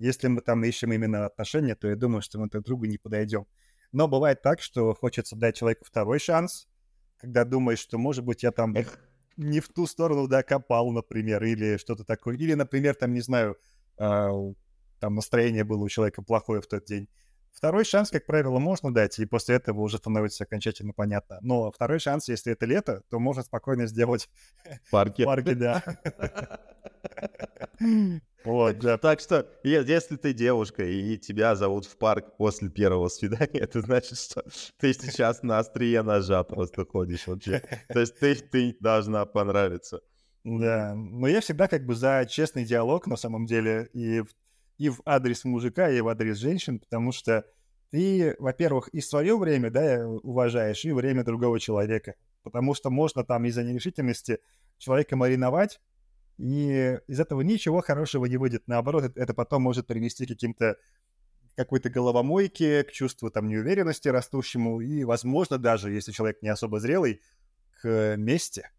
Если мы там ищем именно отношения, то я думаю, что мы друг другу не подойдем. Но бывает так, что хочется дать человеку второй шанс, когда думаешь, что, может быть, я там не в ту сторону, да, копал, например, или что-то такое. Или, например, там, не знаю, э, там настроение было у человека плохое в тот день. Второй шанс, как правило, можно дать, и после этого уже становится окончательно понятно. Но второй шанс, если это лето, то можно спокойно сделать в парке. парке, да. Вот, да. Так что, если ты девушка и тебя зовут в парк после первого свидания, это значит, что ты сейчас на острие ножа просто ходишь вообще. То есть ты, ты должна понравиться. Да, но я всегда как бы за честный диалог на самом деле и и в адрес мужика, и в адрес женщин, потому что ты, во-первых, и свое время, да, уважаешь, и время другого человека. Потому что можно там из-за нерешительности человека мариновать, и из этого ничего хорошего не выйдет. Наоборот, это потом может привести к каким-то какой-то головомойке, к чувству там неуверенности растущему, и, возможно, даже, если человек не особо зрелый, к мести.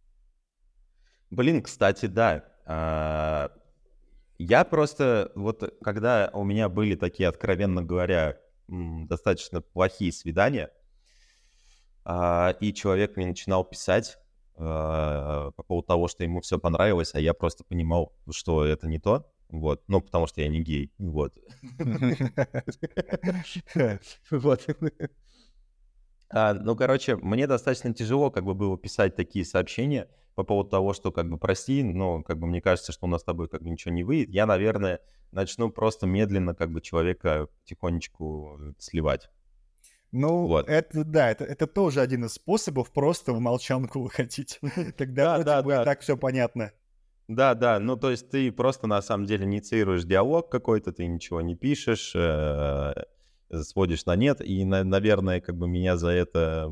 Блин, кстати, да. Я просто, вот когда у меня были такие, откровенно говоря, достаточно плохие свидания, а, и человек мне начинал писать а, по поводу того, что ему все понравилось, а я просто понимал, что это не то, вот, ну, потому что я не гей, вот. Вот. А, ну, короче, мне достаточно тяжело как бы было писать такие сообщения, по поводу того, что как бы прости, но как бы мне кажется, что у нас с тобой как бы ничего не выйдет, я, наверное, начну просто медленно как бы человека потихонечку сливать. Ну, вот. это да, это, это тоже один из способов просто в молчанку выходить. Тогда да, да, да. так все понятно. Да, да, ну то есть ты просто на самом деле инициируешь диалог какой-то, ты ничего не пишешь, э, сводишь на нет, и, наверное, как бы меня за это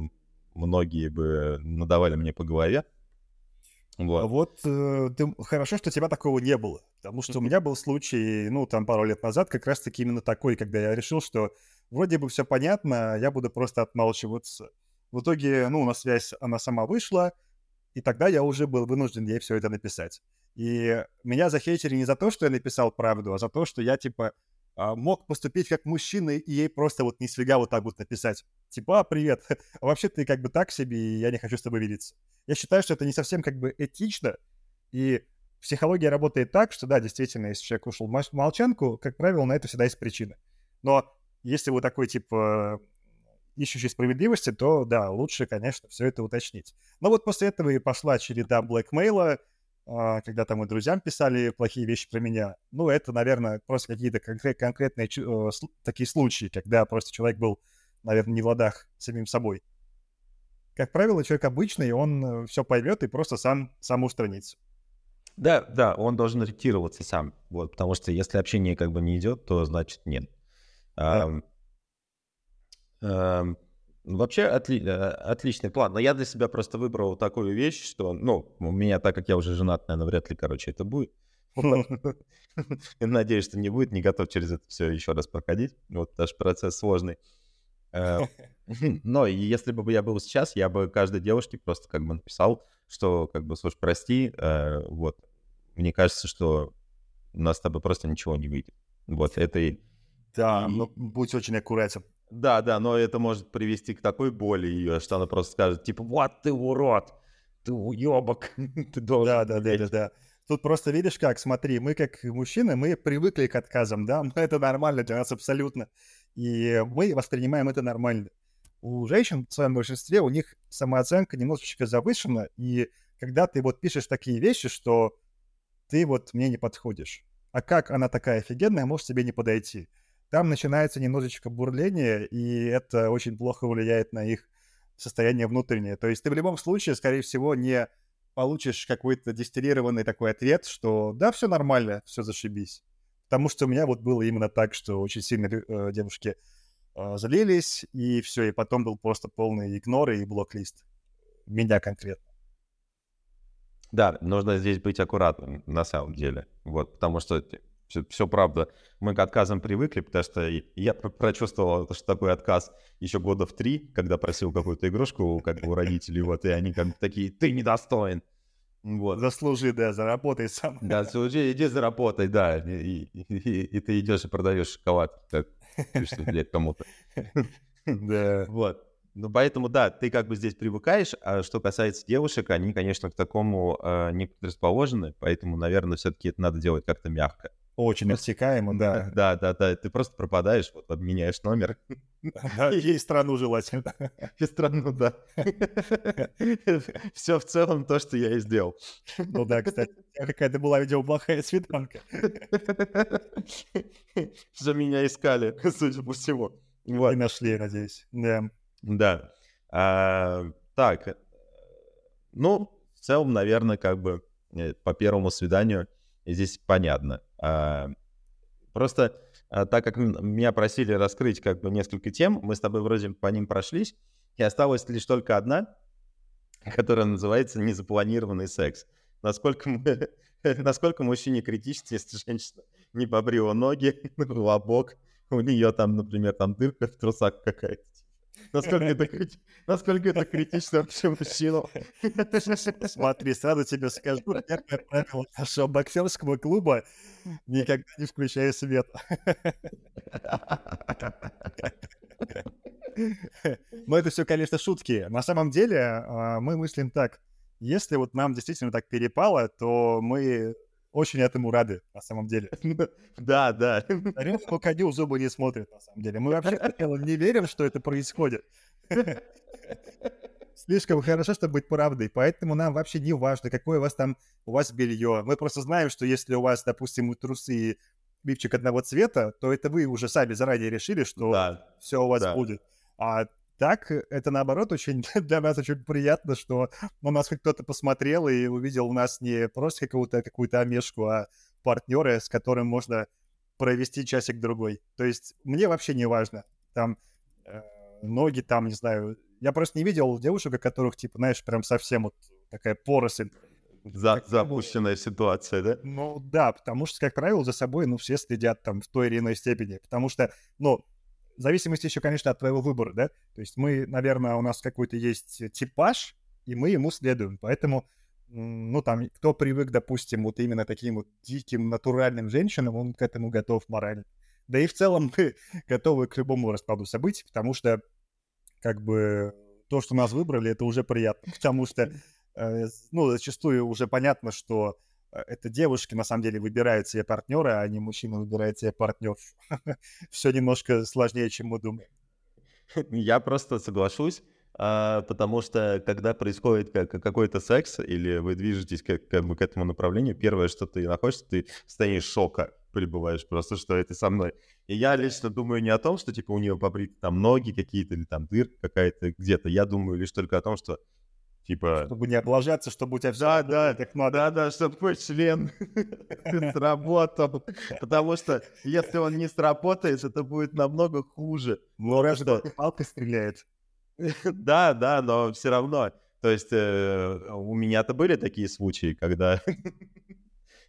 многие бы надавали мне по голове, вот, а вот э, ты, хорошо, что тебя такого не было. Потому что у меня был случай, ну, там пару лет назад, как раз-таки именно такой, когда я решил, что вроде бы все понятно, я буду просто отмалчиваться. В итоге, ну, на связь она сама вышла, и тогда я уже был вынужден ей все это написать. И меня захейтили не за то, что я написал правду, а за то, что я, типа, а, мог поступить как мужчина и ей просто вот не сфига вот так вот написать. Типа, а, привет, а вообще ты как бы так себе, и я не хочу с тобой видеться. Я считаю, что это не совсем как бы этично, и психология работает так, что да, действительно, если человек ушел в молчанку, как правило, на это всегда есть причина. Но если вы такой, типа, ищущий справедливости, то да, лучше, конечно, все это уточнить. Но вот после этого и пошла череда блэкмейла, а, когда там и друзьям писали плохие вещи про меня. Ну, это, наверное, просто какие-то конкрет, конкретные э, такие случаи, когда просто человек был, наверное, не в ладах с самим собой. Как правило, человек обычный, он э, все поймет и просто сам, сам устранится. Да, да, он должен ретироваться сам, вот, потому что если общение как бы не идет, то значит нет. Да. А, а, Вообще отли- э, отличный план. Но я для себя просто выбрал такую вещь, что, ну, у меня, так как я уже женат, наверное, вряд ли, короче, это будет. Надеюсь, что не будет, не готов через это все еще раз проходить. Вот даже процесс сложный. Э, но если бы я был сейчас, я бы каждой девушке просто как бы написал, что как бы, слушай, прости, э, вот, мне кажется, что у нас с тобой просто ничего не выйдет. Вот, это и... Да, ну, будь очень аккуратен. Да, да, но это может привести к такой боли ее, что она просто скажет, типа, вот ты урод, ты уебок, ты должен... Да, да, да, да, да. Тут просто видишь как, смотри, мы как мужчины, мы привыкли к отказам, да, это нормально для нас абсолютно. И мы воспринимаем это нормально. У женщин в своем большинстве, у них самооценка немножечко завышена, и когда ты вот пишешь такие вещи, что ты вот мне не подходишь, а как она такая офигенная, может тебе не подойти. Там начинается немножечко бурление, и это очень плохо влияет на их состояние внутреннее. То есть ты в любом случае, скорее всего, не получишь какой-то дистиллированный такой ответ, что да, все нормально, все зашибись. Потому что у меня вот было именно так, что очень сильно э, девушки э, залились, и все, и потом был просто полный игнор и блок-лист. Меня конкретно. Да, нужно здесь быть аккуратным, на самом деле. Вот, потому что все, все правда. Мы к отказам привыкли, потому что я прочувствовал, что такой отказ еще года в три, когда просил какую-то игрушку как бы у родителей, вот, и они как такие, ты недостоин. Вот. Заслужи, да, заработай сам. Да, заслужи, иди заработай, да. И, и, и, и ты идешь и продаешь шоколад, как лет кому-то. Да. Вот. Ну, поэтому, да, ты как бы здесь привыкаешь, а что касается девушек, они, конечно, к такому э, не предрасположены, поэтому, наверное, все-таки это надо делать как-то мягко. Очень отсекаемо, да. Да, да, да, ты просто пропадаешь, вот обменяешь номер. И страну желательно. И страну, да. Все в целом то, что я и сделал. Ну да, кстати, какая-то была, видимо, плохая свиданка. За меня искали, судя по всему. Вот. И нашли, надеюсь. Да. Да. А, так, э, ну, в целом, наверное, как бы э, по первому свиданию здесь понятно. А, просто а, так как меня просили раскрыть как бы несколько тем, мы с тобой вроде по ним прошлись, и осталась лишь только одна, которая называется незапланированный секс. Насколько, мы, насколько мужчине критично, если женщина не побрила ноги, лобок, у нее там, например, там дырка в трусах какая-то. Насколько это, насколько это критично вообще мужчину? Смотри, сразу тебе скажу, первое правило нашего боксерского клуба — никогда не включай свет. Но это все, конечно, шутки. На самом деле а, мы мыслим так. Если вот нам действительно так перепало, то мы очень этому рады, на самом деле. Да, да. Тарелку коню зубы не смотрят, на самом деле. Мы вообще не верим, что это происходит. Слишком хорошо, чтобы быть правдой, поэтому нам вообще не важно, какое у вас там, у вас белье. Мы просто знаем, что если у вас, допустим, трусы и лифчик одного цвета, то это вы уже сами заранее решили, что да, все у вас да. будет. А так, это наоборот очень для нас очень приятно, что у нас хоть кто-то посмотрел и увидел у нас не просто какую-то какую-то омешку, а партнера, с которым можно провести часик-другой. То есть мне вообще не важно. Там э, ноги, там, не знаю. Я просто не видел девушек, у которых, типа, знаешь, прям совсем вот такая поросль. За, запущенная ситуация, да? Ну да, потому что, как правило, за собой, ну, все следят там в той или иной степени. Потому что, ну, в зависимости еще, конечно, от твоего выбора, да? То есть мы, наверное, у нас какой-то есть типаж, и мы ему следуем. Поэтому, ну, там, кто привык, допустим, вот именно таким вот диким, натуральным женщинам, он к этому готов морально. Да и в целом мы готовы к любому раскладу событий, потому что, как бы, то, что нас выбрали, это уже приятно, потому что, э, ну, зачастую уже понятно, что это девушки на самом деле выбирают себе партнера, а не мужчина выбирает себе партнер. Все немножко сложнее, чем мы думаем. Я просто соглашусь, а, потому что когда происходит какой-то секс или вы движетесь как, как бы к этому направлению, первое, что ты находишь, ты в состоянии шока пребываешь просто, что это со мной. И я лично думаю не о том, что типа у нее побриты там ноги какие-то или там дырка какая-то где-то. Я думаю лишь только о том, что Типа... Чтобы не облажаться, чтобы у тебя все да, да, как надо. Да, да, чтобы твой член сработал. Потому что если он не сработает, это будет намного хуже. Ну, раз что палка стреляет. Да, да, но все равно. То есть э, у меня-то были такие случаи, когда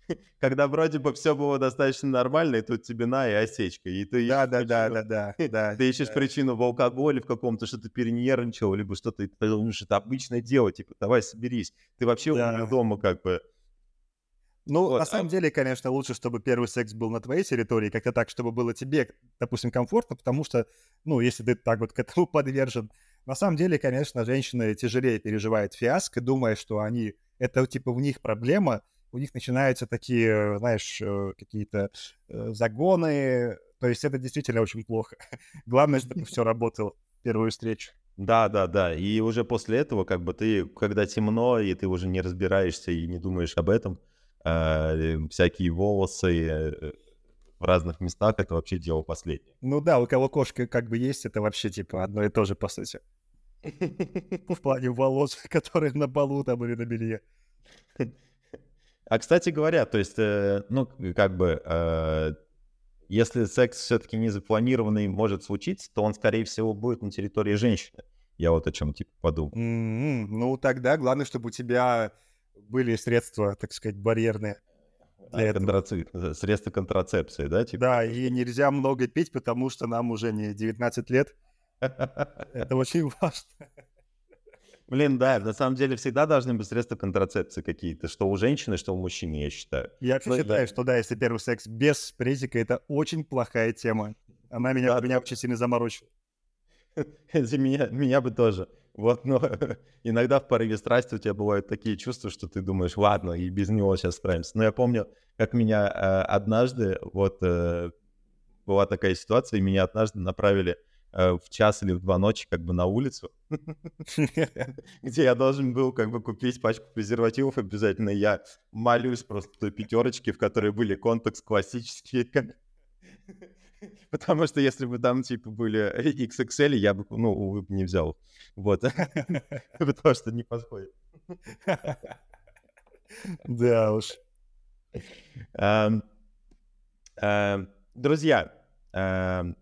когда вроде бы все было достаточно нормально, и тут тебе на и осечка. И ты да, да, да, да, да, да. Ты ищешь да. причину в алкоголе в каком-то, что ты перенервничал, либо что-то, ты думаешь, это обычное дело, типа, давай соберись. Ты вообще да. у меня дома как бы... Ну, Вот, на а- самом деле, конечно, лучше, чтобы первый секс был на твоей территории, как-то так, чтобы было тебе, допустим, комфортно, потому что, ну, если ты так вот к этому подвержен, на самом деле, конечно, женщины тяжелее переживают фиаско, думая, что они, это типа в них проблема, у них начинаются такие, знаешь, э, какие-то э, загоны, то есть это действительно очень плохо. Главное, чтобы все работало в первую встречу. Да, да, да. И уже после этого, как бы ты, когда темно, и ты уже не разбираешься и не думаешь об этом, э, всякие волосы э, в разных местах, это вообще дело последнее. Ну да, у кого кошка как бы есть, это вообще типа одно и то же, по сути. В плане волос, которые на полу там или на белье. А, кстати говоря, то есть, э, ну, как бы, э, если секс все-таки не запланированный может случиться, то он, скорее всего, будет на территории женщины. Я вот о чем, типа, подумал. М, Ну тогда главное, чтобы у тебя были средства, так сказать, барьерные. А, Для этого. контрацеп- Средства контрацепции, да, типа? Да, и нельзя много пить, потому что нам уже не 19 лет. Это очень важно. Блин, да, на самом деле всегда должны быть средства контрацепции какие-то, что у женщины, что у мужчины, я считаю. Я вообще Ну, да. считаю, что да, если первый секс без презика, это очень плохая тема. Она меня, Да, меня да. очень сильно заморочила. За меня, меня бы тоже. Вот, но иногда в порыве страсти у тебя бывают такие чувства, что ты думаешь, ладно, и без него сейчас справимся. Но я помню, как меня э, однажды, вот, э, была такая ситуация, и меня однажды направили в час или в два ночи как бы на улицу, где я должен был как бы купить пачку презервативов обязательно. Я молюсь просто той пятерочке, в которой были контекст классические. Потому что если бы там типа были XXL, я бы, ну, увы, не взял. Вот. Потому что не подходит. Да уж. Эм, эм, Друзья, эм,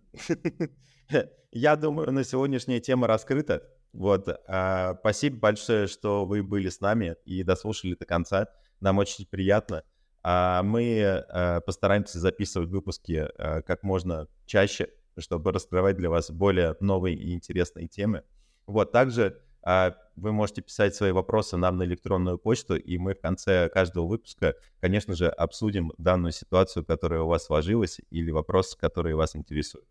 я думаю, на сегодняшняя тема раскрыта. Вот, э, спасибо большое, что вы были с нами и дослушали до конца. Нам очень приятно. А Мы э, постараемся записывать выпуски как можно чаще, чтобы раскрывать для вас более новые и интересные темы. Вот, также а, вы можете писать свои вопросы нам на электронную почту, и мы в конце каждого выпуска, конечно же, обсудим данную ситуацию, которая у вас сложилась, или вопросы, которые вас интересуют.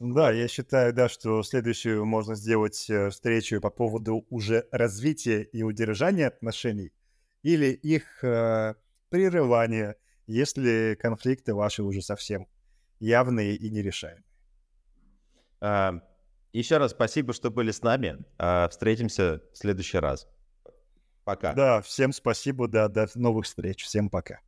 Да, я считаю, да, что следующую можно сделать э, встречу по поводу уже развития и удержания отношений или их э, прерывания, если конфликты ваши уже совсем явные и нерешаемые. А, Еще раз спасибо, что были с нами. А, Встретимся в следующий раз. Пока. Да, всем спасибо, да, до новых встреч, всем пока.